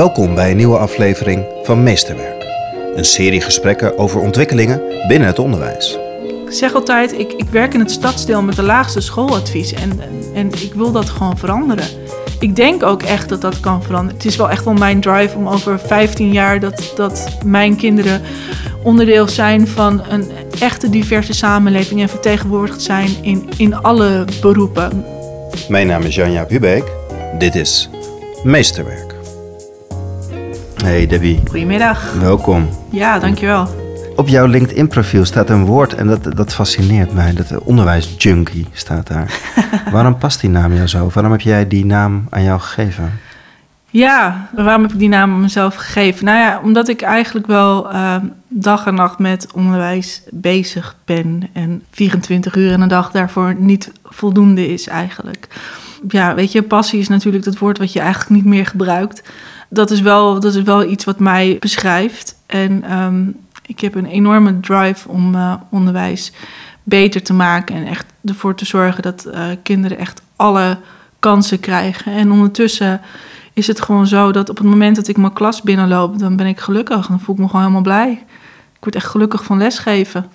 Welkom bij een nieuwe aflevering van Meesterwerk. Een serie gesprekken over ontwikkelingen binnen het onderwijs. Ik zeg altijd, ik, ik werk in het stadsdeel met de laagste schooladvies en, en, en ik wil dat gewoon veranderen. Ik denk ook echt dat dat kan veranderen. Het is wel echt wel mijn drive om over 15 jaar dat, dat mijn kinderen onderdeel zijn van een echte diverse samenleving en vertegenwoordigd zijn in, in alle beroepen. Mijn naam is Janja Hubeek. Dit is Meesterwerk. Hey Debbie, Goedemiddag. welkom. Ja, dankjewel. Op jouw LinkedIn-profiel staat een woord en dat, dat fascineert mij. Dat onderwijsjunkie staat daar. Waarom past die naam jou zo? Waarom heb jij die naam aan jou gegeven? Ja, waarom heb ik die naam aan mezelf gegeven? Nou ja, omdat ik eigenlijk wel uh, dag en nacht met onderwijs bezig ben. En 24 uur in een dag daarvoor niet voldoende is eigenlijk. Ja, weet je, passie is natuurlijk dat woord wat je eigenlijk niet meer gebruikt. Dat is wel, dat is wel iets wat mij beschrijft. En um, ik heb een enorme drive om uh, onderwijs beter te maken. En echt ervoor te zorgen dat uh, kinderen echt alle kansen krijgen. En ondertussen is het gewoon zo dat op het moment dat ik mijn klas binnenloop, dan ben ik gelukkig. Dan voel ik me gewoon helemaal blij. Ik word echt gelukkig van lesgeven.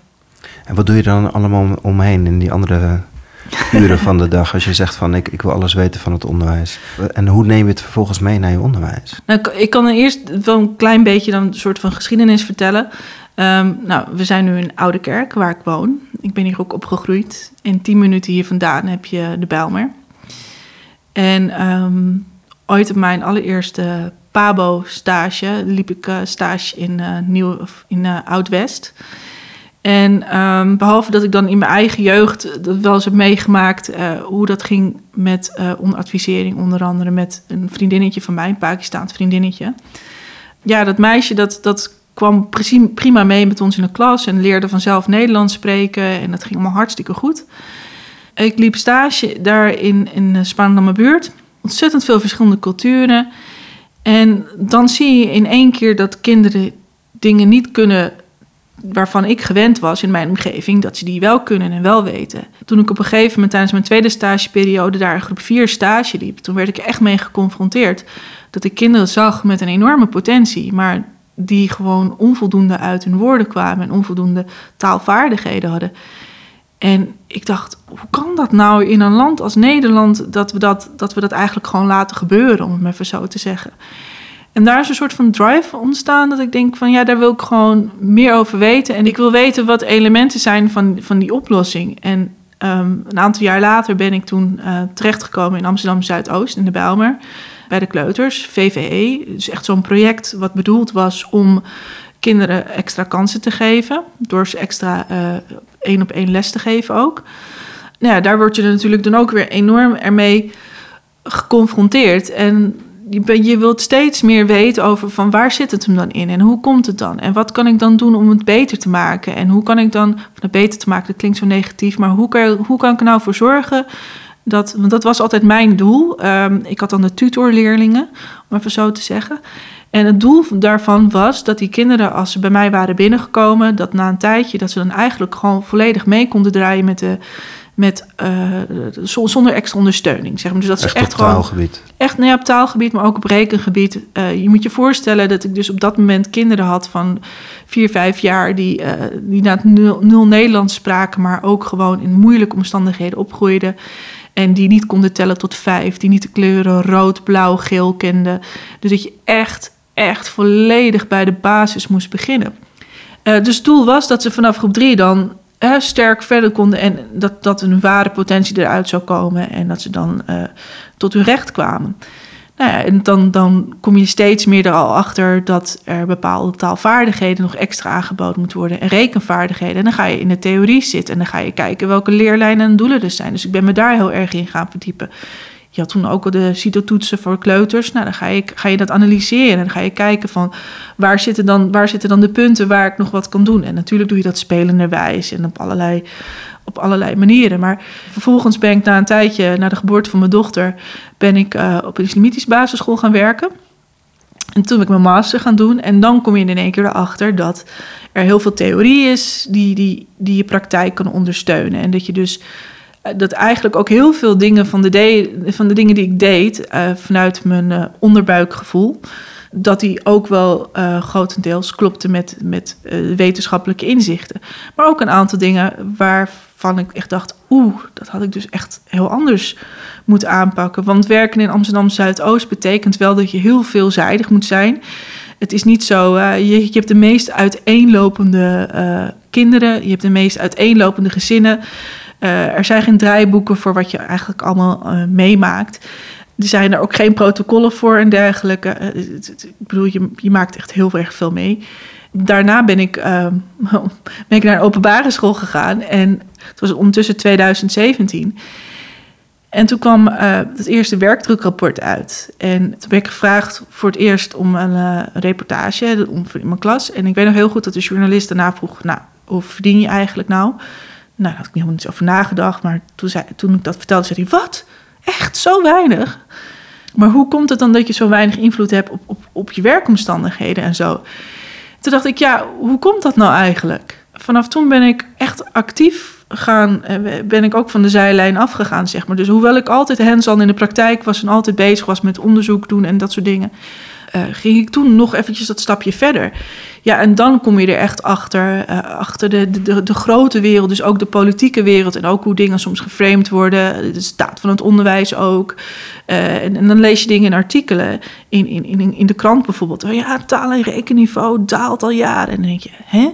En wat doe je dan allemaal omheen in die andere uren van de dag als je zegt van ik, ik wil alles weten van het onderwijs? En hoe neem je het vervolgens mee naar je onderwijs? Nou, ik kan eerst wel een klein beetje dan een soort van geschiedenis vertellen. Um, nou, we zijn nu in Oude Kerk, waar ik woon. Ik ben hier ook opgegroeid. En tien minuten hier vandaan heb je de Bijlmer. En um, ooit op mijn allereerste Pabo-stage liep ik uh, stage in, uh, Nieuw, in uh, Oud-West. En um, behalve dat ik dan in mijn eigen jeugd dat wel eens heb meegemaakt hoe dat ging met onderadvisering, onder andere met een vriendinnetje van mij, een Pakistaans vriendinnetje. Ja, dat meisje dat, dat kwam prima mee met ons in de klas en leerde vanzelf Nederlands spreken en dat ging allemaal hartstikke goed. Ik liep stage daar in, in Spaandamme buurt ontzettend veel verschillende culturen. En dan zie je in één keer dat kinderen dingen niet kunnen waarvan ik gewend was in mijn omgeving, dat ze die wel kunnen en wel weten. Toen ik op een gegeven moment tijdens mijn tweede stageperiode daar in groep 4 stage liep, toen werd ik echt mee geconfronteerd dat ik kinderen zag met een enorme potentie, maar die gewoon onvoldoende uit hun woorden kwamen en onvoldoende taalvaardigheden hadden. En ik dacht, hoe kan dat nou in een land als Nederland dat we dat, dat we dat eigenlijk gewoon laten gebeuren, om het maar even zo te zeggen. En daar is een soort van drive ontstaan dat ik denk van ja, daar wil ik gewoon meer over weten. En ik wil weten wat elementen zijn van, van die oplossing. En um, een aantal jaar later ben ik toen uh, terechtgekomen in Amsterdam Zuidoost, in de Bijlmer, bij de kleuters, VVE. Dus echt zo'n project wat bedoeld was om kinderen extra kansen te geven. Door ze extra uh, één op één les te geven ook. Nou ja, daar word je natuurlijk dan ook weer enorm ermee geconfronteerd. En je, wilt steeds meer weten over van waar zit het hem dan in en hoe komt het dan? En wat kan ik dan doen om het beter te maken? En hoe kan ik dan, het beter te maken, dat klinkt zo negatief, maar hoe kan, hoe kan ik er nou voor zorgen dat, want dat was altijd mijn doel. Um, ik had dan de tutorleerlingen, om even zo te zeggen. En het doel daarvan was dat die kinderen, als ze bij mij waren binnengekomen, dat na een tijdje, dat ze dan eigenlijk gewoon volledig mee konden draaien met de. Met, uh, zonder extra ondersteuning. Zeg maar. Dus dat echt ze echt op taalgebied. Gewoon, echt nou ja, op taalgebied, maar ook op rekengebied. Uh, je moet je voorstellen dat ik dus op dat moment kinderen had van vier, vijf jaar... die, uh, die na nul, nul Nederlands spraken, maar ook gewoon in moeilijke omstandigheden opgroeiden. En die niet konden tellen tot vijf. Die niet de kleuren rood, blauw, geel kenden. Dus dat je echt echt volledig bij de basis moest beginnen. Uh, dus het doel was dat ze vanaf groep drie dan sterk verder konden en dat, dat een ware potentie eruit zou komen en dat ze dan uh, tot hun recht kwamen. Nou ja, en dan, dan kom je steeds meer er al achter dat er bepaalde taalvaardigheden nog extra aangeboden moeten worden en rekenvaardigheden. En dan ga je in de theorie zitten en dan ga je kijken welke leerlijnen en doelen er zijn. Dus ik ben me daar heel erg in gaan verdiepen. Je had toen ook al de CITO-toetsen voor kleuters. Nou, dan ga je, ga je dat analyseren. En dan ga je kijken van waar zitten, dan, waar zitten dan de punten waar ik nog wat kan doen. En natuurlijk doe je dat spelenderwijs en op allerlei, op allerlei manieren. Maar vervolgens ben ik na een tijdje, na de geboorte van mijn dochter, ben ik uh, op een islamitische basisschool gaan werken. En toen ben ik mijn master gaan doen. En dan kom je in één keer erachter dat er heel veel theorie is die, die, die je praktijk kan ondersteunen. En dat je dus dat eigenlijk ook heel veel dingen van de, van de dingen die ik deed, uh, vanuit mijn uh, onderbuikgevoel, dat die ook wel grotendeels klopte met, met wetenschappelijke inzichten. Maar ook een aantal dingen waarvan ik echt dacht: oeh, dat had ik dus echt heel anders moeten aanpakken. Want werken in Amsterdam Zuidoost betekent wel dat je heel veelzijdig moet zijn. Het is niet zo, je, je, hebt de meest uiteenlopende kinderen, je hebt de meest uiteenlopende gezinnen. Er zijn geen draaiboeken voor wat je eigenlijk allemaal meemaakt. Er zijn er ook geen protocollen voor en dergelijke. Eh, ik bedoel, je, je maakt echt heel erg veel mee. Daarna ben ik, ben ik naar een openbare school gegaan. En het was ondertussen 2017. En toen kwam het eerste werkdrukrapport uit. En toen ben ik gevraagd voor het eerst om een reportage in mijn klas. En ik weet nog heel goed dat de journalist daarna vroeg... nou, hoe verdien je eigenlijk nou? Nou, daar had ik helemaal niet over nagedacht. Maar toen, zei, toen ik dat vertelde, zei hij... wat? Echt zo weinig? Maar hoe komt het dan dat je zo weinig invloed hebt op, op, op je werkomstandigheden en zo? Toen dacht ik, ja, hoe komt dat nou eigenlijk? Vanaf toen ben ik echt actief gaan, eh, ben ik ook van de zijlijn afgegaan, zeg maar. Dus hoewel ik altijd hands-on in de praktijk was en altijd bezig was met onderzoek doen en dat soort dingen, uh, ging ik toen nog eventjes dat stapje verder. Ja, en dan kom je er echt achter, uh, achter de, de, de, grote wereld, dus ook de politieke wereld en ook hoe dingen soms geframed worden, de staat van het onderwijs ook. Uh, en, dan lees je dingen in artikelen, in, in, in, in de krant bijvoorbeeld. Oh ja, taal- en rekenniveau daalt al jaren. En dan denk je, hè?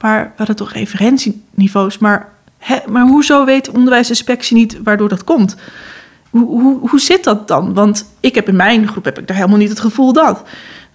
Maar we hadden toch referentieniveaus, maar, hè? maar hoezo weet de onderwijsinspectie niet waardoor dat komt? Hoe, hoe, hoe zit dat dan? Want ik heb in mijn groep heb ik daar helemaal niet het gevoel dat.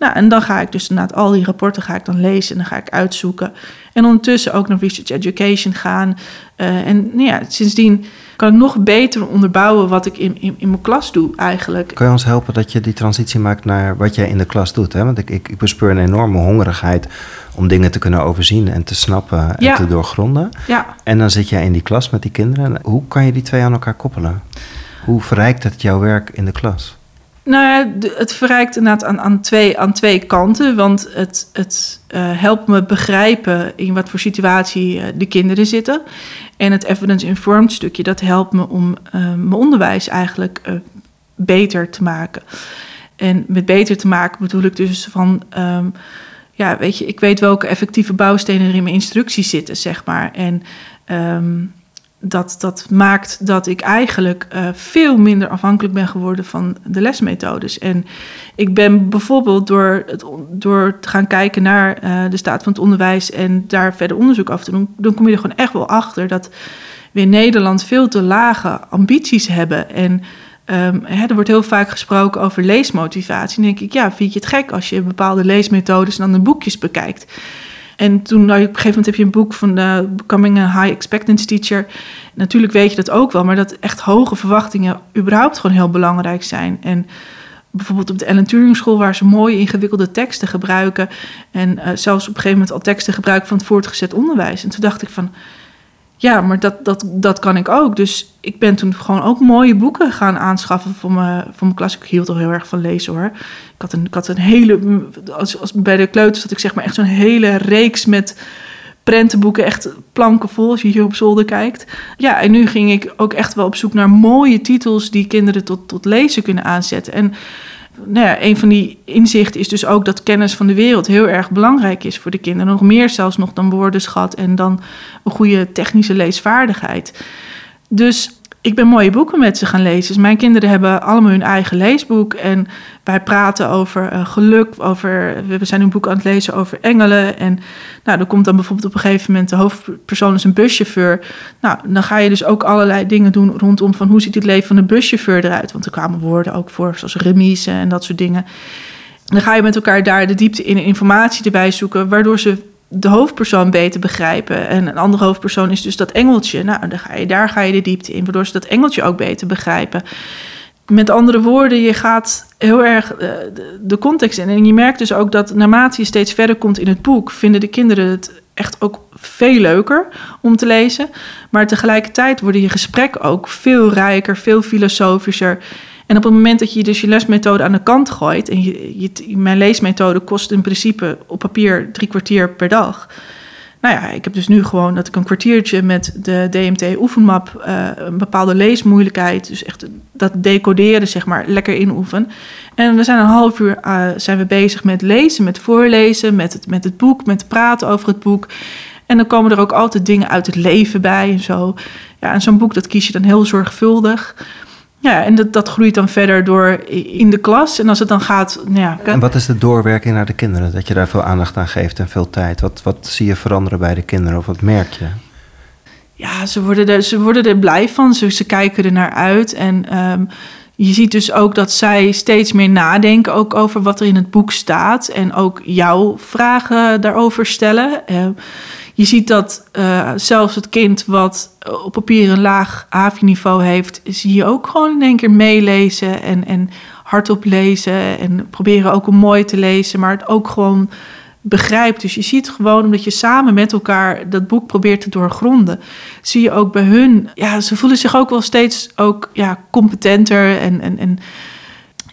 Nou, en dan ga ik dus inderdaad al die rapporten ga ik dan lezen en dan ga ik uitzoeken. En ondertussen ook naar research education gaan. Uh, en nou ja, sindsdien kan ik nog beter onderbouwen wat ik in, in, in, mijn klas doe eigenlijk. Kan je ons helpen dat je die transitie maakt naar wat jij in de klas doet? Hè? Want ik, ik, ik bespeur een enorme hongerigheid om dingen te kunnen overzien en te snappen en te doorgronden. Ja. En dan zit jij in die klas met die kinderen. Hoe kan je die twee aan elkaar koppelen? Hoe verrijkt het jouw werk in de klas? Nou ja, het verrijkt inderdaad aan, aan, twee, aan twee kanten. Want het, het uh, helpt me begrijpen in wat voor situatie uh, de kinderen zitten. En het evidence-informed stukje, dat helpt me om uh, mijn onderwijs eigenlijk beter te maken. En met beter te maken bedoel ik dus van... Um, ja, weet je, ik weet welke effectieve bouwstenen er in mijn instructies zitten, zeg maar. En... Um, dat, dat maakt dat ik eigenlijk uh, veel minder afhankelijk ben geworden van de lesmethodes. En ik ben bijvoorbeeld door, het, door te gaan kijken naar uh, de staat van het onderwijs en daar verder onderzoek af te doen, dan kom je er gewoon echt wel achter dat we in Nederland veel te lage ambities hebben. En um, hè, er wordt heel vaak gesproken over leesmotivatie. Dan denk ik, ja, vind je het gek als je bepaalde leesmethodes en dan de boekjes bekijkt? En toen, op een gegeven moment heb je een boek van Becoming a High Expectance Teacher. Natuurlijk weet je dat ook wel, maar dat echt hoge verwachtingen überhaupt gewoon heel belangrijk zijn. En bijvoorbeeld op de Ellen Turing School, waar ze mooie ingewikkelde teksten gebruiken. En uh, zelfs op een gegeven moment al teksten gebruiken van het voortgezet onderwijs. En toen dacht ik van, ja, maar dat, dat, dat kan ik ook. Dus ik ben toen gewoon ook mooie boeken gaan aanschaffen voor mijn, voor mijn klas. Ik hield al heel erg van lezen hoor. Ik had een, ik had een hele, als, als bij de kleuters had ik zeg maar echt zo'n hele reeks met prentenboeken, echt planken vol als je hier op zolder kijkt. Ja, en nu ging ik ook echt wel op zoek naar mooie titels die kinderen tot, tot lezen kunnen aanzetten. En nou een van die inzichten is dus ook dat kennis van de wereld heel erg belangrijk is voor de kinderen. Nog meer zelfs nog dan woordenschat en dan een goede technische leesvaardigheid. Dus ik ben mooie boeken met ze gaan lezen. Dus mijn kinderen hebben allemaal hun eigen leesboek. En wij praten over uh, geluk. Over, we zijn een boek aan het lezen over engelen. En nou, er komt dan bijvoorbeeld op een gegeven moment de hoofdpersoon is een buschauffeur. Nou, dan ga je dus ook allerlei dingen doen rondom van hoe ziet het leven van een buschauffeur eruit. Want er kwamen woorden ook voor, zoals remise en dat soort dingen. Dan ga je met elkaar daar de diepte in informatie erbij zoeken, waardoor ze de hoofdpersoon beter begrijpen. En een andere hoofdpersoon is dus dat engeltje. Nou, dan ga je, daar ga je de diepte in, waardoor ze dat engeltje ook beter begrijpen. Met andere woorden, je gaat heel erg uh, de, context in. En je merkt dus ook dat naarmate je steeds verder komt in het boek, vinden de kinderen het echt ook veel leuker om te lezen. Maar tegelijkertijd worden je gesprekken ook veel rijker, veel filosofischer. En op het moment dat je dus je lesmethode aan de kant gooit, en je, mijn leesmethode kost in principe op papier drie kwartier per dag. nou ja, ik heb dus nu gewoon dat ik een kwartiertje met de DMT oefenmap uh, een bepaalde leesmoeilijkheid, dus echt dat decoderen zeg maar, lekker inoefen. En we zijn een half uur uh, zijn we bezig met lezen, met voorlezen, met het, met het boek, met praten over het boek. En dan komen er ook altijd dingen uit het leven bij en zo. Ja, en zo'n boek dat kies je dan heel zorgvuldig. Ja, en dat, dat groeit dan verder door in de klas. En als het dan gaat. Nou ja, en wat is de doorwerking naar de kinderen? Dat je daar veel aandacht aan geeft en veel tijd. Wat, wat zie je veranderen bij de kinderen of wat merk je? Ja, ze worden er, ze worden er blij van. Ze, ze kijken er naar uit. En um, je ziet dus ook dat zij steeds meer nadenken ook over wat er in het boek staat. En ook jouw vragen daarover stellen. Uh, je ziet dat uh, zelfs het kind wat op papier een laag AVI-niveau heeft, zie je ook gewoon in één keer meelezen en, en hardop lezen. En proberen ook om mooi te lezen, maar het ook gewoon begrijpt. Dus je ziet gewoon, omdat je samen met elkaar dat boek probeert te doorgronden, zie je ook bij hun, ja, ze voelen zich ook wel steeds ook, ja, competenter en, en, en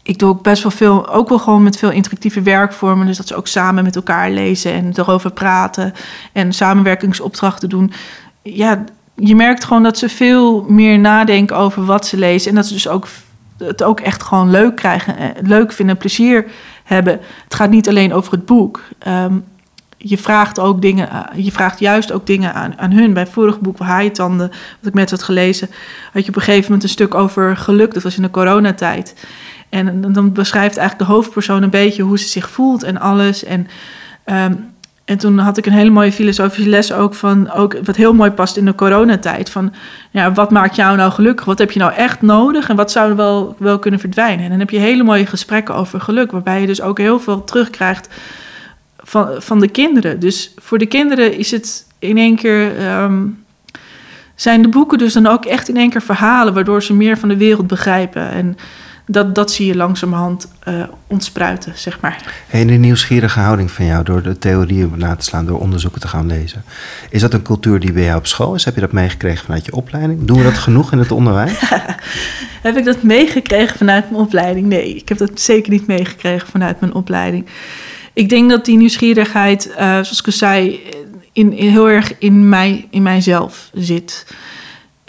ik doe ook best wel veel, ook wel gewoon met veel interactieve werkvormen. Dus dat ze ook samen met elkaar lezen en erover praten en samenwerkingsopdrachten doen. Ja, je merkt gewoon dat ze veel meer nadenken over wat ze lezen. En dat ze dus ook het ook echt gewoon leuk krijgen, leuk vinden, plezier hebben. Het gaat niet alleen over het boek. Um, je vraagt ook dingen, eh, je vraagt juist ook dingen aan, aan hun. Bij het vorige boek, wat ik net had gelezen, had je op een gegeven moment een stuk over geluk. Dat was in de coronatijd. En dan beschrijft eigenlijk de hoofdpersoon een beetje hoe ze zich voelt en alles. En, um, en toen had ik een hele mooie filosofische les ook van, ook wat heel mooi past in de coronatijd. Van, ja, wat maakt jou nou gelukkig? Wat heb je nou echt nodig? En wat zou wel, wel kunnen verdwijnen? En dan heb je hele mooie gesprekken over geluk, waarbij je dus ook heel veel terugkrijgt van, van de kinderen. Dus voor de kinderen is het in één keer. Um, zijn de boeken dus dan ook echt in één keer verhalen, waardoor ze meer van de wereld begrijpen. En dat, dat zie je langzamerhand uh, ontspruiten, zeg maar. De nieuwsgierige houding van jou door de theorieën na te slaan, door onderzoeken te gaan lezen. Is dat een cultuur die bij jou op school is? Heb je dat meegekregen vanuit je opleiding? Doen we dat genoeg in het onderwijs? heb ik dat meegekregen vanuit mijn opleiding? Nee, ik heb dat zeker niet meegekregen vanuit mijn opleiding. Ik denk dat die nieuwsgierigheid, uh, zoals ik al zei, in, in, heel erg in, mij, in mijzelf zit.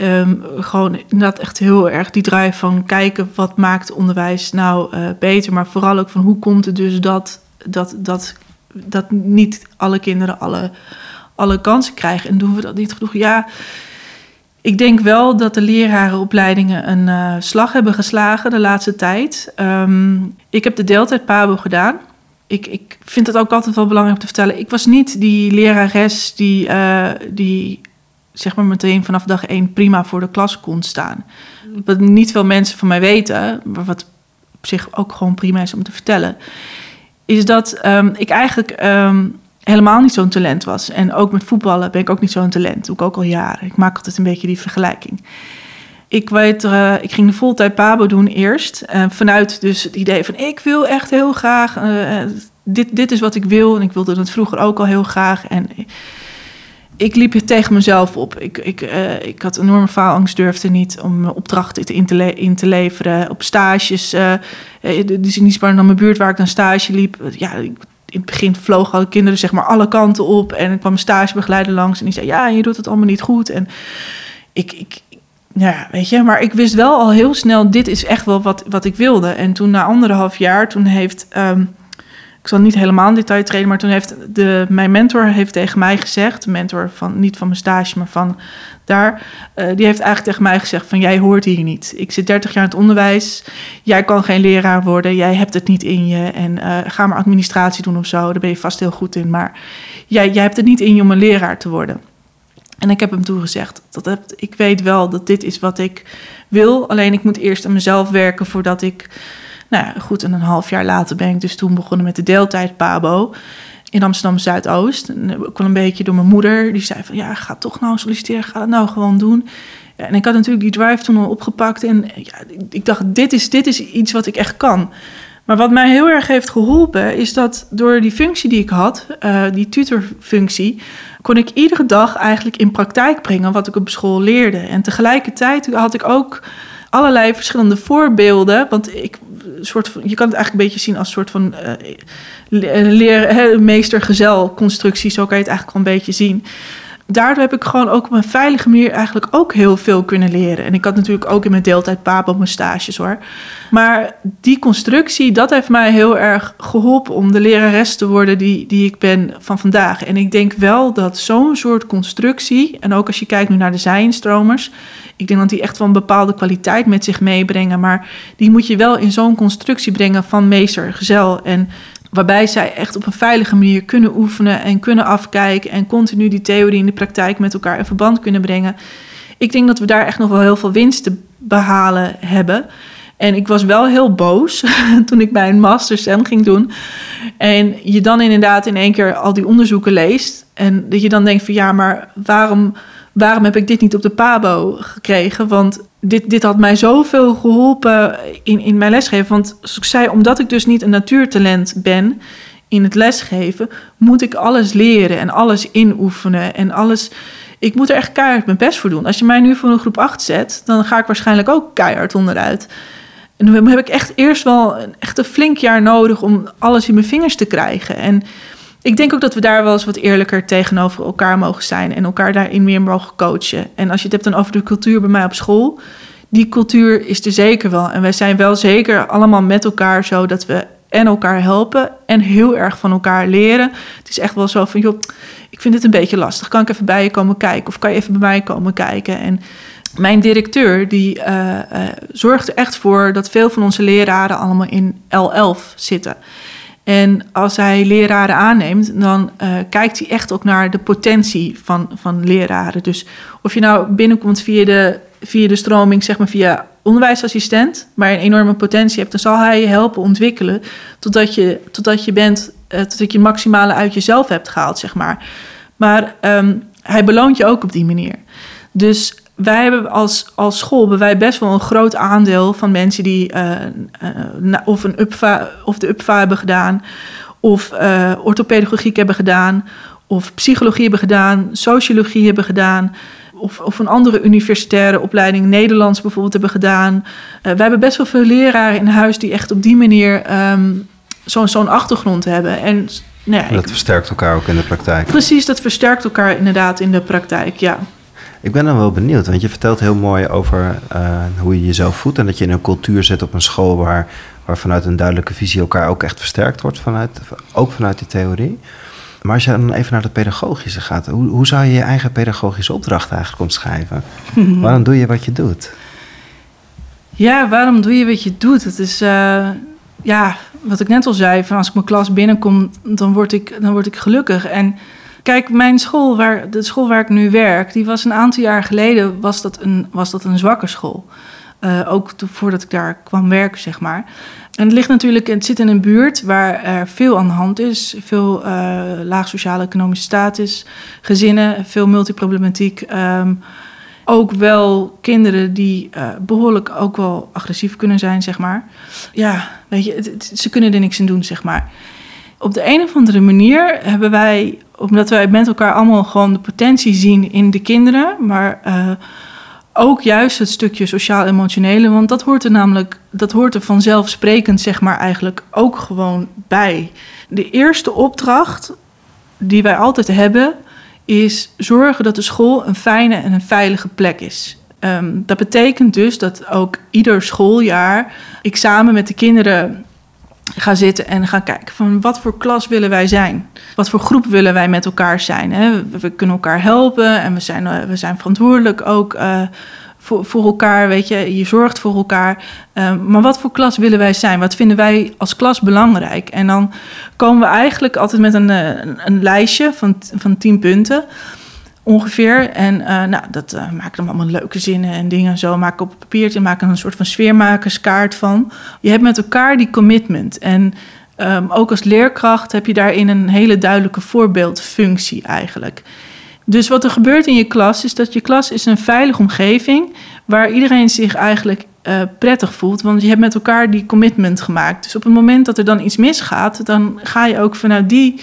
Um, gewoon inderdaad echt heel erg die drive van kijken wat maakt onderwijs nou uh, beter. Maar vooral ook van hoe komt het dus dat, dat, dat, dat niet alle kinderen alle, alle kansen krijgen. En doen we dat niet genoeg? Ja, ik denk wel dat de lerarenopleidingen een uh, slag hebben geslagen de laatste tijd. Um, ik heb de deeltijd PABO gedaan. Ik, ik vind het ook altijd wel belangrijk om te vertellen. Ik was niet die lerares die, uh, die zeg maar meteen vanaf dag één prima voor de klas kon staan. Wat niet veel mensen van mij weten, maar wat op zich ook gewoon prima is om te vertellen, is dat um, ik eigenlijk um, helemaal niet zo'n talent was. En ook met voetballen ben ik ook niet zo'n talent. Dat doe ik ook al jaren. Ik maak altijd een beetje die vergelijking. Ik, weet, uh, ik ging de voltijd Pabo doen eerst. Uh, vanuit dus het idee van ik wil echt heel graag. Uh, dit, dit is wat ik wil. En ik wilde het vroeger ook al heel graag. En ik liep tegen mezelf op. Ik, ik, uh, ik had enorme faalangst, durfde niet om opdrachten in te, in te leveren. Op stages, uh, dus in die dan mijn buurt waar ik dan stage liep. Ja, in het begin vlogen alle kinderen zeg maar alle kanten op. En ik kwam een stagebegeleider langs en die zei... ja, je doet het allemaal niet goed. En ik, ik, ja, weet je, maar ik wist wel al heel snel... dit is echt wel wat, wat ik wilde. En toen na anderhalf jaar, toen heeft... Ik zal niet helemaal in detail treden, maar toen heeft de, mijn mentor heeft tegen mij gezegd, mentor van niet van mijn stage, maar van daar, uh, die heeft eigenlijk tegen mij gezegd van jij hoort hier niet. Ik zit 30 jaar in het onderwijs, jij kan geen leraar worden, jij hebt het niet in je en uh, ga maar administratie doen of zo, daar ben je vast heel goed in, maar jij, jij hebt het niet in je om een leraar te worden. En ik heb hem toegezegd, dat ik weet wel dat dit is wat ik wil, alleen ik moet eerst aan mezelf werken voordat ik nou ja, goed, en een half jaar later ben ik dus toen begonnen met de deeltijd Pabo in Amsterdam Zuidoost. En ook wel een beetje door mijn moeder. Die zei van ja, ga toch nou solliciteren, ga dat nou gewoon doen. En ik had natuurlijk die drive toen al opgepakt. En ja, ik dacht, dit is, dit is iets wat ik echt kan. Maar wat mij heel erg heeft geholpen, is dat door die functie die ik had, uh, die tutorfunctie, kon ik iedere dag eigenlijk in praktijk brengen wat ik op school leerde. En tegelijkertijd had ik ook allerlei verschillende voorbeelden. Want ik, soort van, je kan het eigenlijk een beetje zien als een soort van uh, leer, meester-gezel. Zo kan je het eigenlijk wel een beetje zien daardoor heb ik gewoon ook op een veilige manier eigenlijk ook heel veel kunnen leren. En ik had natuurlijk ook in mijn deeltijd paap op mijn stages hoor. Maar die constructie, dat heeft mij heel erg geholpen om de lerares te worden die, die ik ben van vandaag. En ik denk wel dat zo'n soort constructie, en ook als je kijkt nu naar de zijinstromers, ik denk dat die echt wel een bepaalde kwaliteit met zich meebrengen. Maar die moet je wel in zo'n constructie brengen van meester, gezel en Waarbij zij echt op een veilige manier kunnen oefenen en kunnen afkijken en continu die theorie in de praktijk met elkaar in verband kunnen brengen. Ik denk dat we daar echt nog wel heel veel winst te behalen hebben. En ik was wel heel boos toen ik een master ging doen. En je dan inderdaad in één keer al die onderzoeken leest. En dat je dan denkt van ja, maar waarom, waarom heb ik dit niet op de PABO gekregen? Want dit, dit had mij zoveel geholpen in, in mijn lesgeven. Want zoals ik zei, omdat ik dus niet een natuurtalent ben in het lesgeven, moet ik alles leren en alles inoefenen en alles. Ik moet er echt keihard mijn best voor doen. Als je mij nu voor een groep 8 zet, dan ga ik waarschijnlijk ook keihard onderuit. En dan heb ik echt eerst wel een, echt een flink jaar nodig om alles in mijn vingers te krijgen. En ik denk ook dat we daar wel eens wat eerlijker tegenover elkaar mogen zijn en elkaar daarin meer mogen coachen. En als je het hebt dan over de cultuur bij mij op school, die cultuur is er zeker wel. En wij zijn wel zeker allemaal met elkaar zo dat we en elkaar helpen en heel erg van elkaar leren. Het is echt wel zo van, joh, ik vind het een beetje lastig. Kan ik even bij je komen kijken? Of kan je even bij mij komen kijken? En mijn directeur die uh, uh, zorgt er echt voor dat veel van onze leraren allemaal in L11 zitten. En als hij leraren aanneemt, dan uh, kijkt hij echt ook naar de potentie van, van leraren. Dus of je nou binnenkomt via de, via de stroming, zeg maar via onderwijsassistent, maar een enorme potentie hebt, dan zal hij je helpen ontwikkelen totdat je, totdat je bent, uh, totdat je het maximale uit jezelf hebt gehaald, zeg maar. Maar um, hij beloont je ook op die manier. Dus wij hebben als, als school hebben wij best wel een groot aandeel van mensen die uh, uh, of, een UPVA, of de UPVA hebben gedaan, of uh, orthopedagogiek hebben gedaan, of psychologie hebben gedaan, sociologie hebben gedaan, of, of een andere universitaire opleiding, Nederlands bijvoorbeeld, hebben gedaan. wij hebben best wel veel leraren in huis die echt op die manier um, zo'n zo'n achtergrond hebben. En, nou ja, dat ik, versterkt elkaar ook in de praktijk. Precies, dat versterkt elkaar inderdaad in de praktijk, ja. Ik ben dan wel benieuwd, want je vertelt heel mooi over uh, hoe je jezelf voedt en dat je in een cultuur zit op een school waar, waar vanuit een duidelijke visie elkaar ook echt versterkt wordt, vanuit, ook vanuit die theorie. Maar als je dan even naar het pedagogische gaat, hoe, hoe zou je je eigen pedagogische opdracht eigenlijk omschrijven? waarom doe je wat je doet? Ja, waarom doe je wat je doet? Het is, uh, ja, wat ik net al zei, van als ik mijn klas binnenkom, dan word ik, dan word ik gelukkig. En Kijk, mijn school, waar, de school waar ik nu werk, die was een aantal jaar geleden was dat een, was dat een zwakke school. Uh, ook voordat ik daar kwam werken, zeg maar. En het ligt natuurlijk, het zit in een buurt waar er veel aan de hand is. Veel uh, laag sociale economische status, gezinnen, veel multiproblematiek. Um, ook wel kinderen die uh, behoorlijk ook wel agressief kunnen zijn, zeg maar. Ja, weet je, ze kunnen er niks aan doen, zeg maar op de een of andere manier hebben wij, omdat wij met elkaar allemaal gewoon de potentie zien in de kinderen, maar uh, ook juist het stukje sociaal-emotionele, want dat hoort er namelijk, dat hoort er vanzelfsprekend, zeg maar, eigenlijk ook gewoon bij. De eerste opdracht die wij altijd hebben, is zorgen dat de school een fijne en een veilige plek is. Um, dat betekent dus dat ook ieder schooljaar ik samen met de kinderen ga zitten en ga kijken van wat voor klas willen wij zijn? Wat voor groep willen wij met elkaar zijn? Hè? We, kunnen elkaar helpen en we zijn, uh, we zijn verantwoordelijk ook uh, voor, voor elkaar, weet je. Je zorgt voor elkaar. Uh, maar wat voor klas willen wij zijn? Wat vinden wij als klas belangrijk? En dan komen we eigenlijk altijd met een, een, een lijstje van, van tien punten ongeveer. En uh, nou, dat uh, maak dan allemaal leuke zinnen en dingen zo. Maak op papiertje, maak een soort van sfeermakerskaart van. Je hebt met elkaar die commitment. En um, ook als leerkracht heb je daarin een hele duidelijke voorbeeldfunctie eigenlijk. Dus wat er gebeurt in je klas is dat je klas is een veilige omgeving waar iedereen zich eigenlijk uh, prettig voelt. Want je hebt met elkaar die commitment gemaakt. Dus op het moment dat er dan iets misgaat, dan ga je ook vanuit die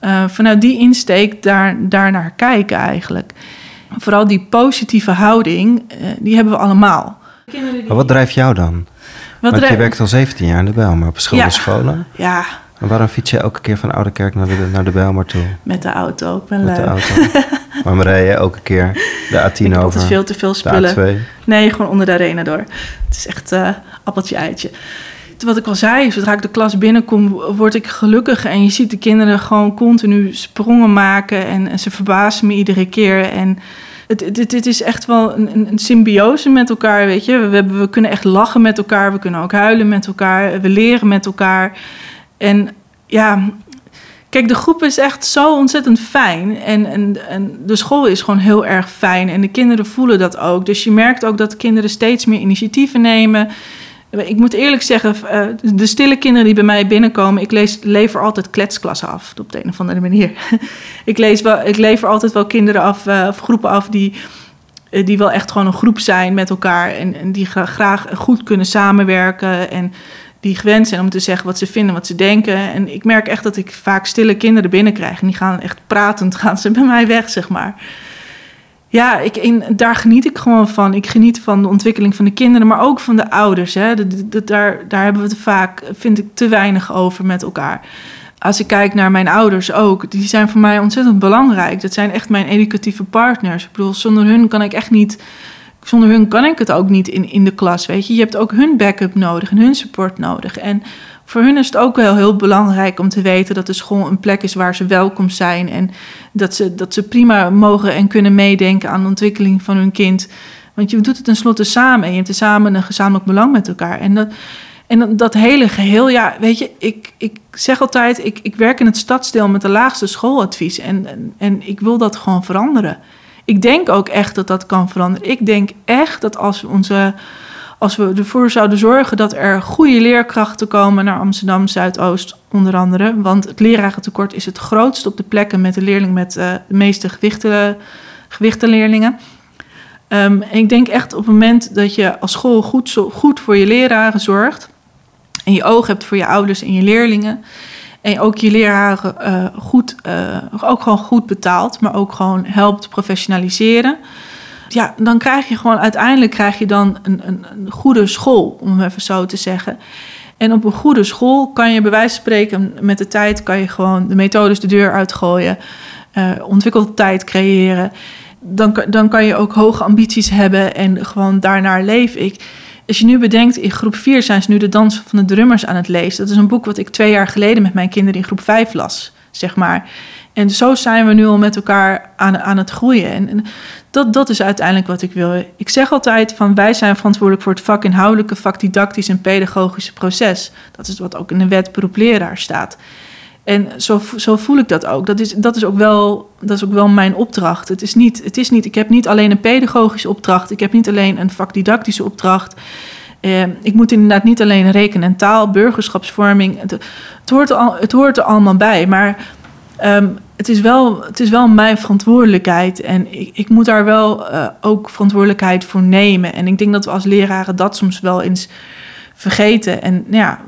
uh, vanuit die insteek daar, daar naar kijken eigenlijk. Vooral die positieve houding, uh, die hebben we allemaal. Maar wat drijft jou dan? Wat Want je werkt al 17 jaar in de Bijlmer op verschillende Ja. scholen. Ja, En waarom fiets je elke keer van Oude Kerk naar de, naar de Bijlmer toe? met de auto. Ik ben Met de lui. auto. Waarom rij je elke keer de A10 Ik heb over? altijd veel te veel de spullen. A2? Nee, gewoon onder de arena door. Het is echt eh appeltje eitje. Wat ik al zei, zodra ik de klas binnenkom, word ik gelukkig. En je ziet de kinderen gewoon continu sprongen maken. En, ze verbazen me iedere keer. En het, het is echt wel een, een, symbiose met elkaar, weet je. We, we kunnen echt lachen met elkaar. We kunnen ook huilen met elkaar. We leren met elkaar. En ja, Kijk, de groep is echt zo ontzettend fijn. En, en, en de school is gewoon heel erg fijn. En de kinderen voelen dat ook. Dus je merkt ook dat kinderen steeds meer initiatieven nemen. Ik moet eerlijk zeggen, eh, de stille kinderen die bij mij binnenkomen, ik lees, lever altijd kletsklassen af op de een of andere manier. ik, lees wel, ik lever altijd wel kinderen af, eh, of groepen af die, eh, die wel echt gewoon een groep zijn met elkaar en, die gra- graag goed kunnen samenwerken en die gewend zijn om te zeggen wat ze vinden, wat ze denken. En ik merk echt dat ik vaak stille kinderen binnenkrijg en die gaan echt pratend, gaan ze bij mij weg, zeg maar. Ja, ik, in, daar geniet ik gewoon van. Ik geniet van de ontwikkeling van de kinderen, maar ook van de ouders. Hè. Daar, daar hebben we het vaak, vind ik, te weinig over met elkaar. Als ik kijk naar mijn ouders ook, die zijn voor mij ontzettend belangrijk. Dat zijn echt mijn educatieve partners. Ik bedoel, zonder hun kan ik echt niet. Zonder hun kan ik het ook niet in, in de klas, weet je. Je hebt ook hun backup nodig en hun support nodig. En voor hun is het ook wel heel belangrijk om te weten dat de school een plek is waar ze welkom zijn. En dat ze, dat ze prima mogen en kunnen meedenken aan de ontwikkeling van hun kind. Want je doet het tenslotte samen en je hebt samen een gezamenlijk belang met elkaar. En dat, en dat, hele geheel, ja, weet je, ik, ik zeg altijd, ik, ik werk in het stadsdeel met de laagste schooladvies. En, en, en ik wil dat gewoon veranderen. Ik denk ook echt dat dat kan veranderen. Ik denk echt dat als onze als we ervoor zouden zorgen dat er goede leerkrachten komen naar Amsterdam Zuidoost, onder andere. Want het lerarentekort is het grootst op de plekken met de leerling met eh, de meeste gewichten, gewichtenleerlingen. Ehm, en ik denk echt op het moment dat je als school goed, goed voor je leraren zorgt. En je oog hebt voor je ouders en je leerlingen. En ook je leraren eh, goed, eh, ook gewoon goed betaalt, maar ook gewoon helpt professionaliseren ja, dan krijg je gewoon uiteindelijk krijg je dan een, een, een goede school, om het even zo te zeggen. En op een goede school kan je bij wijze van spreken met de tijd kan je gewoon de methodes de deur uitgooien, uh, ontwikkeltijd creëren. Dan, dan kan je ook hoge ambities hebben en gewoon daarnaar leef ik. Als je nu bedenkt, in groep 4 zijn ze nu de dans van de drummers aan het lezen. Dat is een boek wat ik twee jaar geleden met mijn kinderen in groep 5 las, zeg maar. En zo zijn we nu al met elkaar aan, aan het groeien. En, dat, dat is uiteindelijk wat ik wil. Ik zeg altijd van wij zijn verantwoordelijk voor het vakinhoudelijke, vakdidactisch en pedagogische proces. Dat is wat ook in de wet beroep leraar staat. En zo, zo voel ik dat ook. Dat is, dat, is ook wel, dat is ook wel mijn opdracht. Het is, niet, het is niet, ik heb niet alleen een pedagogische opdracht. Ik heb niet alleen een vakdidactische opdracht. Eh, ik moet inderdaad niet alleen rekenen en taal, burgerschapsvorming. Het, het, hoort, al, het hoort er allemaal bij. Maar um, het, is wel, het is wel mijn verantwoordelijkheid. En ik, ik moet daar wel uh, ook verantwoordelijkheid voor nemen. En ik denk dat we als leraren dat soms wel eens vergeten. En ja,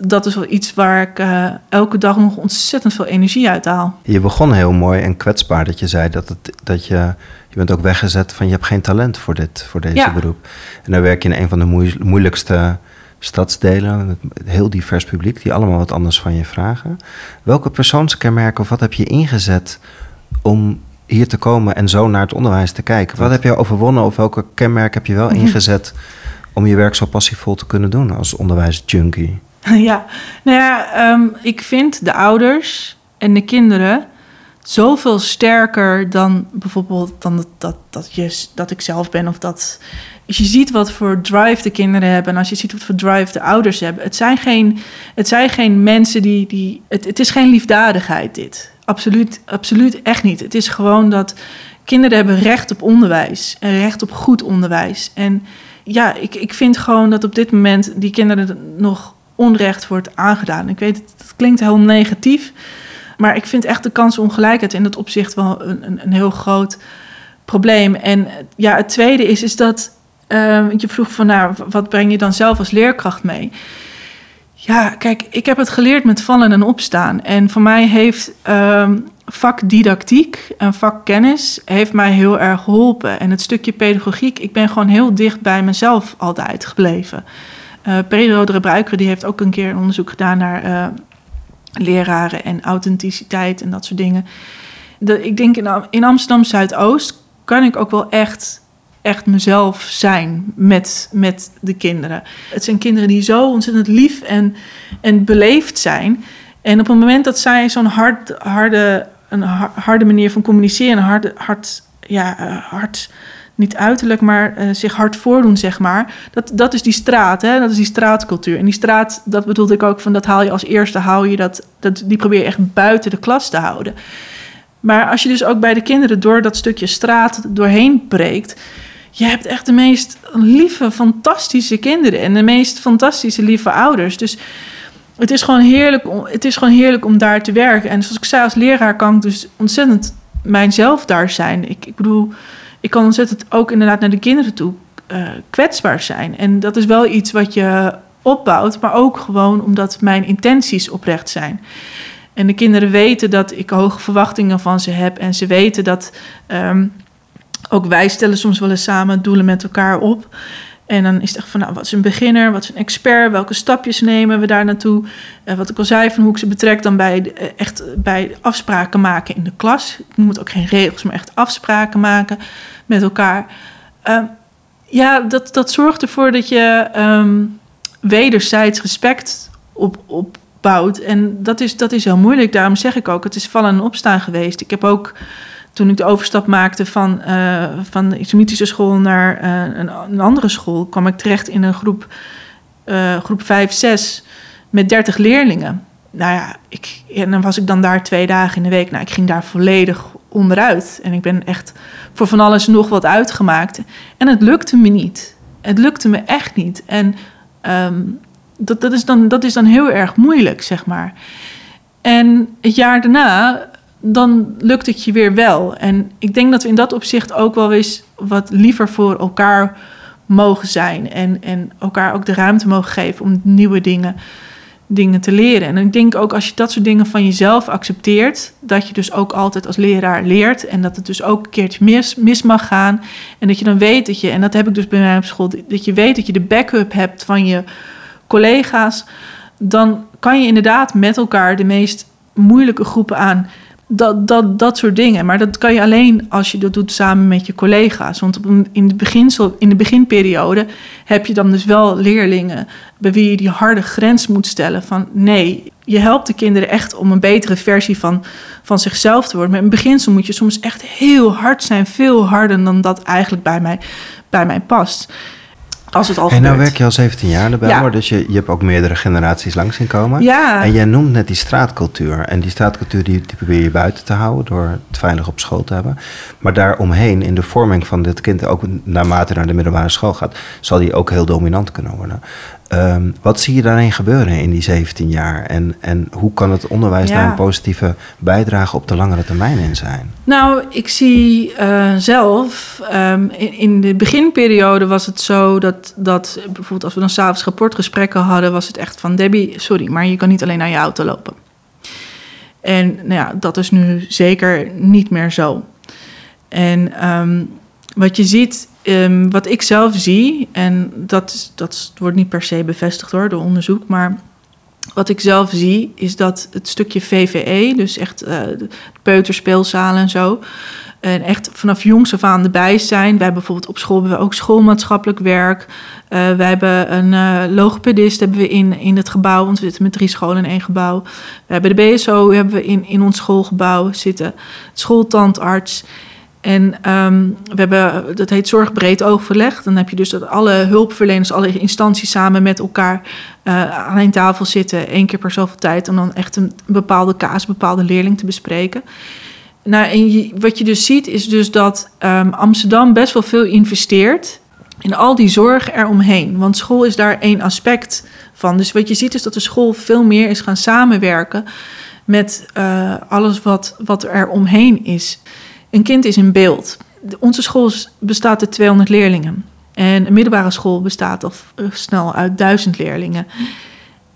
dat is wel iets waar ik uh, elke dag nog ontzettend veel energie uit haal. Je begon heel mooi en kwetsbaar dat je zei dat, het, dat je, je bent ook weggezet van je hebt geen talent voor, dit, voor deze Ja. beroep. En dan werk je in een van de moe- moeilijkste stadsdelen, heel divers publiek, die allemaal wat anders van je vragen. Welke persoonskenmerken of wat heb je ingezet om hier te komen en zo naar het onderwijs te kijken? Wat heb je overwonnen of welke kenmerken heb je wel ingezet om je werk zo passievol te kunnen doen als onderwijsjunkie? Ja, nou ja, um, ik vind de ouders en de kinderen zoveel sterker dan bijvoorbeeld dan dat, dat, dat, je, dat ik zelf ben of dat. Als je ziet wat voor drive de kinderen hebben en als je ziet wat voor drive de ouders hebben, het zijn geen, het zijn geen mensen die. die het, het is geen liefdadigheid, dit. Absoluut, absoluut echt niet. Het is gewoon dat kinderen hebben recht op onderwijs en recht op goed onderwijs. En ja, ik, ik vind gewoon dat op dit moment die kinderen nog onrecht wordt aangedaan. Ik weet, het, het klinkt heel negatief, maar ik vind echt de kansenongelijkheid in dat opzicht wel een, een, een heel groot probleem. En ja, het tweede is, is dat uh, je vroeg van, nou, wat breng je dan zelf als leerkracht mee? Ja, kijk, ik heb het geleerd met vallen en opstaan. En voor mij heeft um, vakdidactiek en vakkennis heeft mij heel erg geholpen. En het stukje pedagogiek, ik ben gewoon heel dicht bij mezelf altijd gebleven. Uh, Pedro de die heeft ook een keer een onderzoek gedaan naar uh, leraren en authenticiteit en dat soort dingen. Ik denk in, in Amsterdam Zuidoost kan ik ook wel echt echt mezelf zijn met, met de kinderen. Het zijn kinderen die zo ontzettend lief en, en beleefd zijn. En op het moment dat zij zo'n hard, harde, een harde manier van communiceren, een harde, hard, ja, uh, hard, niet uiterlijk, maar uh, zich hard voordoen, zeg maar. Dat, dat is die straat, hè? dat is die straatcultuur. En die straat, dat bedoelde ik ook van, dat haal je als eerste, haal je dat, dat, die probeer je echt buiten de klas te houden. Maar als je dus ook bij de kinderen door dat stukje straat doorheen breekt, je hebt echt de meest lieve, fantastische kinderen en de meest fantastische lieve ouders. Dus het is gewoon heerlijk, om, het is gewoon heerlijk om daar te werken. En zoals ik zei, als leraar kan ik dus ontzettend mijzelf daar zijn. Ik, ik bedoel, ik kan ontzettend ook inderdaad naar de kinderen toe uh, kwetsbaar zijn. En dat is wel iets wat je opbouwt, maar ook gewoon omdat mijn intenties oprecht zijn. En de kinderen weten dat ik hoge verwachtingen van ze heb. En ze weten dat um, ook wij stellen soms wel eens samen doelen met elkaar op. En dan is het echt van, nou, wat is een beginner, wat is een expert, welke stapjes nemen we daar naartoe? Uh, wat ik al zei, van hoe ik ze betrek dan bij, uh, echt bij afspraken maken in de klas. Ik noem het ook geen regels, maar echt afspraken maken met elkaar. Uh, ja, dat, dat zorgt ervoor dat je um, wederzijds respect op, opbouwt. En dat is, dat is heel moeilijk. Daarom zeg ik ook, het is vallen en opstaan geweest. Ik heb ook toen ik de overstap maakte van, uh, van de islamitische school naar uh, een, andere school, kwam ik terecht in een groep, uh, groep 5, 6 met 30 leerlingen. Nou ja, ik, en dan was ik dan daar twee dagen in de week. Nou, ik ging daar volledig onderuit. En ik ben echt voor van alles nog wat uitgemaakt. En het lukte me niet. Het lukte me echt niet. En um, dat, dat, is dan, dat is dan heel erg moeilijk, zeg maar. En het jaar daarna dan lukt het je weer wel. En ik denk dat we in dat opzicht ook wel eens wat liever voor elkaar mogen zijn. En, en elkaar ook de ruimte mogen geven om nieuwe dingen, dingen te leren. En ik denk ook als je dat soort dingen van jezelf accepteert, dat je dus ook altijd als leraar leert. En dat het dus ook een keertje mis, mis mag gaan. En dat je dan weet dat je, en dat heb ik dus bij mij op school, dat je weet dat je de backup hebt van je collega's. Dan kan je inderdaad met elkaar de meest moeilijke groepen aan dat, dat, dat soort dingen. Maar dat kan je alleen als je dat doet samen met je collega's. Want in, de beginsel, in de beginperiode heb je dan dus wel leerlingen bij wie je die harde grens moet stellen van nee, je helpt de kinderen echt om een betere versie van, van zichzelf te worden. Maar in het beginsel moet je soms echt heel hard zijn, veel harder dan dat eigenlijk bij mij, bij mij past. Als het al en nou werk je al 17 jaar erbij, ja. dus je, je hebt ook meerdere generaties langs zien komen. Ja. En jij noemt net die straatcultuur. En die straatcultuur die, die probeer je buiten te houden door het veilig op school te hebben. Maar daaromheen, in de vorming van dit kind, ook naarmate naar de middelbare school gaat, zal die ook heel dominant kunnen worden. Um, wat zie je daarin gebeuren in die 17 jaar? En, en hoe kan het onderwijs ja. daar een positieve bijdrage op de langere termijn in zijn? Nou, ik zie uh, zelf, um, in, in, de beginperiode was het zo dat, dat bijvoorbeeld als we dan s'avonds rapportgesprekken hadden, was het echt van Debbie, sorry, maar je kan niet alleen naar je auto lopen. En nou ja, dat is nu zeker niet meer zo. En um, wat je ziet Um, wat ik zelf zie, en dat, dat wordt niet per se bevestigd hoor, door onderzoek, maar wat ik zelf zie is dat het stukje VVE, dus echt uh, peuterspeelzalen en zo, en echt vanaf jongs af aan erbij zijn. Wij hebben bijvoorbeeld op school hebben we ook schoolmaatschappelijk werk. Uh, wij hebben een uh, logopedist hebben we in, in het gebouw, want we zitten met drie scholen in één gebouw. We hebben de BSO hebben we in, in ons schoolgebouw zitten, schooltandarts. En um, we hebben, dat heet zorgbreed overleg. Dan heb je dus dat alle hulpverleners, alle instanties samen met elkaar uh, aan een tafel zitten, één keer per zoveel tijd, om dan echt een bepaalde kaas, een bepaalde leerling te bespreken. Nou, en wat je dus ziet, is dus dat um, Amsterdam best wel veel investeert in al die zorg eromheen. Want school is daar één aspect van. Dus wat je ziet is dat de school veel meer is gaan samenwerken met uh, alles wat, wat er omheen is. Een kind is in beeld. Onze school bestaat uit 200 leerlingen. En een middelbare school bestaat al snel uit 1000 leerlingen.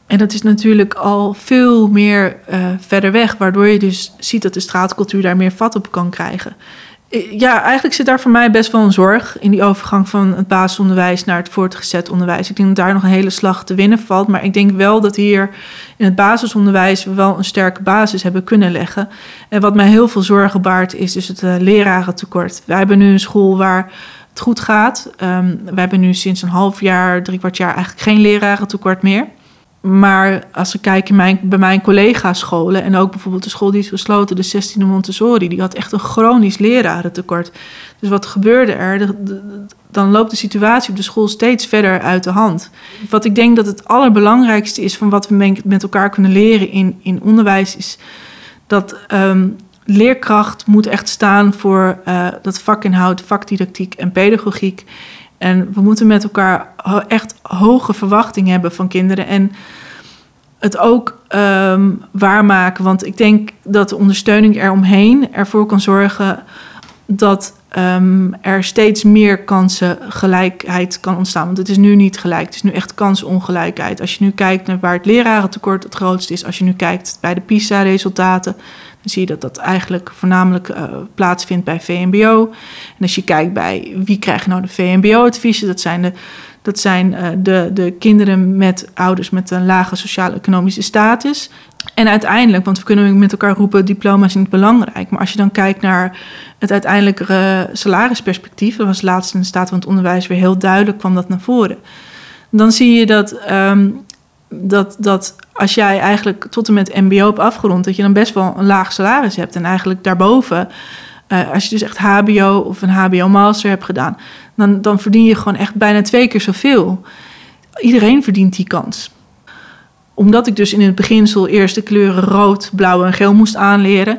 En dat is natuurlijk al veel meer uh, verder weg, waardoor je dus ziet dat de straatcultuur daar meer vat op kan krijgen. Ja, eigenlijk zit daar voor mij best wel een zorg in die overgang van het basisonderwijs naar het voortgezet onderwijs. Ik denk dat daar nog een hele slag te winnen valt. Maar ik denk wel dat hier in het basisonderwijs we wel een sterke basis hebben kunnen leggen. En wat mij heel veel zorgen baart is dus het uh, lerarentekort. Wij hebben nu een school waar het goed gaat. Um, we hebben nu sinds een half jaar, drie kwart jaar eigenlijk geen lerarentekort meer. Maar als we kijken mijn, bij mijn collega-scholen en ook bijvoorbeeld de school die is gesloten, de 16e Montessori, die had echt een chronisch lerarentekort. Dus wat gebeurde er? dan loopt de situatie op de school steeds verder uit de hand. Wat ik denk dat het allerbelangrijkste is van wat we met elkaar kunnen leren in, in onderwijs, is dat um, leerkracht moet echt staan voor uh, dat vakinhoud, vakdidactiek en pedagogiek. En we moeten met elkaar echt hoge verwachtingen hebben van kinderen. En het ook um, waarmaken. Want ik denk dat de ondersteuning eromheen ervoor kan zorgen dat um, er steeds meer kansengelijkheid kan ontstaan. Want het is nu niet gelijk, het is nu echt kansenongelijkheid. Als je nu kijkt naar waar het lerarentekort het grootst is, als je nu kijkt bij de PISA-resultaten, zie je dat dat eigenlijk voornamelijk uh, plaatsvindt bij VMBO. En als je kijkt bij wie krijgt nou de VMBO-adviezen, dat zijn de dat zijn uh, de, de kinderen met ouders met een lage sociaal-economische status. En uiteindelijk, want we kunnen met elkaar roepen, diploma's zijn niet belangrijk. Maar als je dan kijkt naar het uiteindelijke salarisperspectief, dat was laatst in de staat van het onderwijs weer heel duidelijk, kwam dat naar voren. Dan zie je dat, um, dat, dat als jij eigenlijk tot en met MBO hebt afgerond, dat je dan best wel een laag salaris hebt. En eigenlijk daarboven, uh, als je dus echt HBO of een HBO-master hebt gedaan, dan, dan verdien je gewoon echt bijna twee keer zoveel. Iedereen verdient die kans omdat ik dus in het beginsel eerst de kleuren rood, blauw en geel moest aanleren,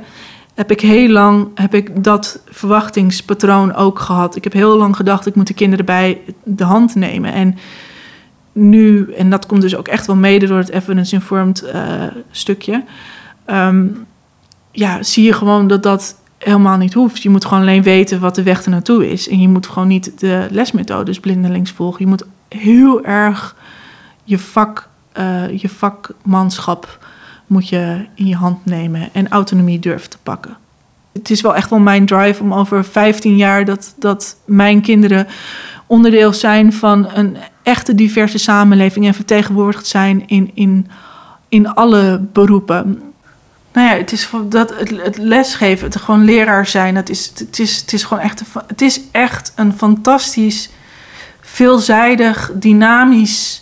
heb ik heel lang heb ik dat verwachtingspatroon ook gehad. Ik heb heel lang gedacht, ik moet de kinderen bij de hand nemen. En nu, en dat komt dus ook echt wel mede door het evidence-informed uh, stukje, um, ja, zie je gewoon dat dat helemaal niet hoeft. Je moet gewoon alleen weten wat de weg er naartoe is. En je moet gewoon niet de lesmethodes blindelings volgen. Je moet heel erg je vak uh, je vakmanschap moet je in je hand nemen en autonomie durven te pakken. Het is wel echt wel mijn drive om over 15 jaar dat, dat mijn kinderen onderdeel zijn van een echte diverse samenleving en vertegenwoordigd zijn in, in, in alle beroepen. Nou ja, het is dat het, lesgeven, het gewoon leraar zijn, het is, het is, het is gewoon echt, een, het is echt een fantastisch, veelzijdig, dynamisch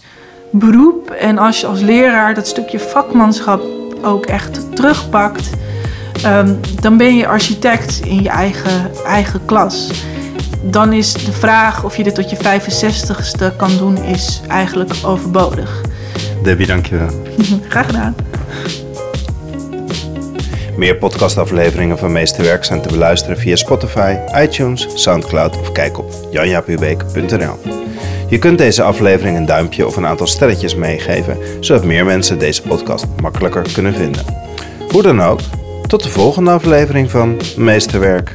beroep. En als je als leraar dat stukje vakmanschap ook echt terugpakt, um, dan ben je architect in je eigen, eigen klas. Dan is de vraag of je dit tot je 65ste kan doen, is eigenlijk overbodig. Debbie, dankjewel. Graag gedaan. Meer podcastafleveringen van Meesterwerk zijn te beluisteren via Spotify, iTunes, Soundcloud of kijk op janjapubeek.nl. Je kunt deze aflevering een duimpje of een aantal sterretjes meegeven, zodat meer mensen deze podcast makkelijker kunnen vinden. Hoe dan ook, tot de volgende aflevering van Meesterwerk.